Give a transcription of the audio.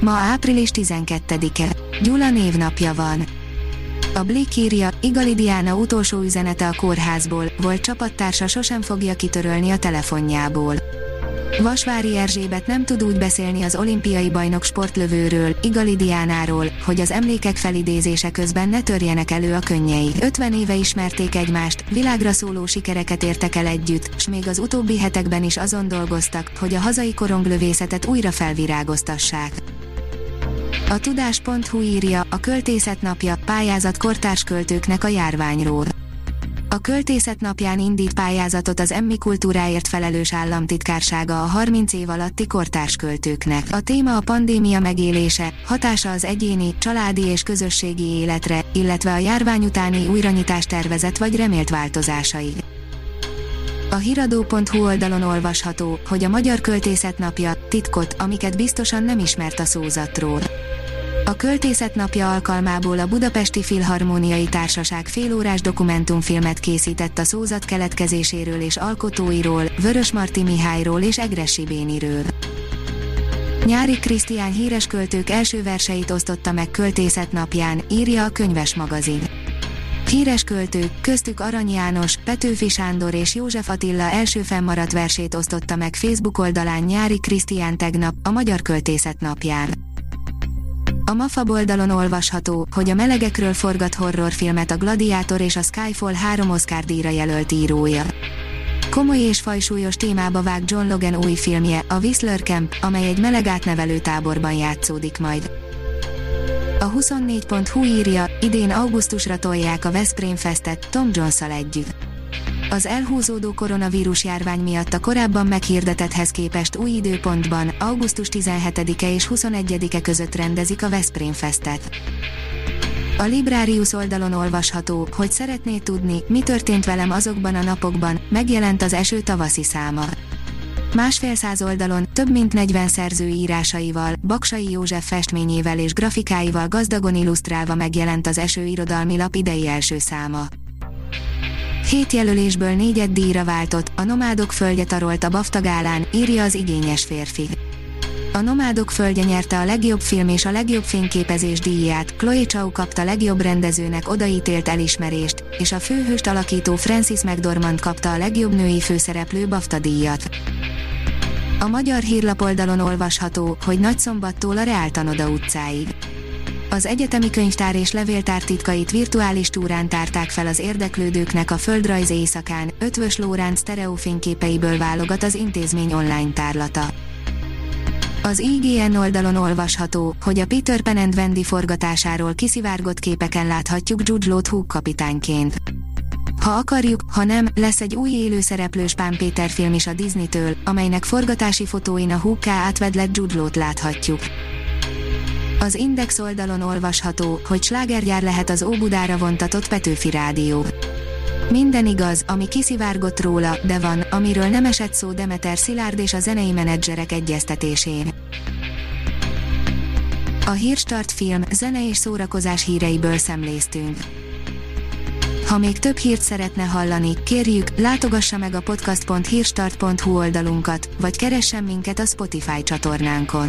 Ma április 12-e. Gyula névnapja van. A Blick írja, Igali Diana utolsó üzenete a kórházból, volt csapattársa sosem fogja kitörölni a telefonjából. Vasvári Erzsébet nem tud úgy beszélni az olimpiai bajnok sportlövőről, Igali Diánáról, hogy az emlékek felidézése közben ne törjenek elő a könnyei. 50 éve ismerték egymást, világra szóló sikereket értek el együtt, s még az utóbbi hetekben is azon dolgoztak, hogy a hazai koronglövészetet újra felvirágoztassák. A tudás.hu írja, a költészet napja, pályázat kortárs költőknek a járványról. A költészet napján indít pályázatot az Emmi kultúráért felelős államtitkársága a 30 év alatti kortárs költőknek. A téma a pandémia megélése, hatása az egyéni, családi és közösségi életre, illetve a járvány utáni újranyitás tervezet vagy remélt változásai. A hiradó.hu oldalon olvasható, hogy a Magyar Költészet napja titkot, amiket biztosan nem ismert a szózatról. A Költészet napja alkalmából a Budapesti Filharmóniai Társaság félórás dokumentumfilmet készített a szózat keletkezéséről és alkotóiról, Vörös Marti Mihályról és Egressi Béniről. Nyári Krisztián híres költők első verseit osztotta meg Költészet napján, írja a könyves magazin. Híres költők, köztük Arany János, Petőfi Sándor és József Attila első fennmaradt versét osztotta meg Facebook oldalán Nyári Krisztián tegnap, a Magyar Költészet napján. A MAFA oldalon olvasható, hogy a melegekről forgat horrorfilmet a Gladiátor és a Skyfall három Oscar díjra jelölt írója. Komoly és fajsúlyos témába vág John Logan új filmje, a Whistler Camp, amely egy meleg átnevelő táborban játszódik majd. A 24.hu írja, idén augusztusra tolják a Veszprém Festet, Tom jones együtt. Az elhúzódó koronavírus járvány miatt a korábban meghirdetethez képest új időpontban, augusztus 17-e és 21-e között rendezik a Veszprém Festet. A Librarius oldalon olvasható, hogy szeretné tudni, mi történt velem azokban a napokban, megjelent az eső tavaszi száma. Másfél száz oldalon, több mint 40 szerző írásaival, Baksai József festményével és grafikáival gazdagon illusztrálva megjelent az eső irodalmi lap idei első száma. Hét jelölésből négyet díjra váltott, a Nomádok földje tarolt a BAFTA gálán, írja az igényes férfi. A Nomádok földje nyerte a legjobb film és a legjobb fényképezés díját, Chloe Chow kapta legjobb rendezőnek odaítélt elismerést, és a főhőst alakító Francis McDormand kapta a legjobb női főszereplő BAFTA díjat. A magyar hírlap oldalon olvasható, hogy Nagyszombattól a Reáltanoda utcáig. Az egyetemi könyvtár és levéltár titkait virtuális túrán tárták fel az érdeklődőknek a földrajz éjszakán, Ötvös Lóránc sztereófényképeiből válogat az intézmény online tárlata. Az IGN oldalon olvasható, hogy a Peter Pan and Wendy forgatásáról kiszivárgott képeken láthatjuk Jude Law Hook kapitányként. Ha akarjuk, ha nem, lesz egy új élőszereplős Pán Péter film is a Disney-től, amelynek forgatási fotóin a Hook átvedlet Jude Law-t láthatjuk. Az Index oldalon olvasható, hogy slágergyár lehet az Óbudára vontatott Petőfi Rádió. Minden igaz, ami kiszivárgott róla, de van, amiről nem esett szó Demeter Szilárd és a zenei menedzserek egyeztetésén. A Hírstart film, zene és szórakozás híreiből szemléztünk. Ha még több hírt szeretne hallani, kérjük, látogassa meg a podcast.hírstart.hu oldalunkat, vagy keressen minket a Spotify csatornánkon.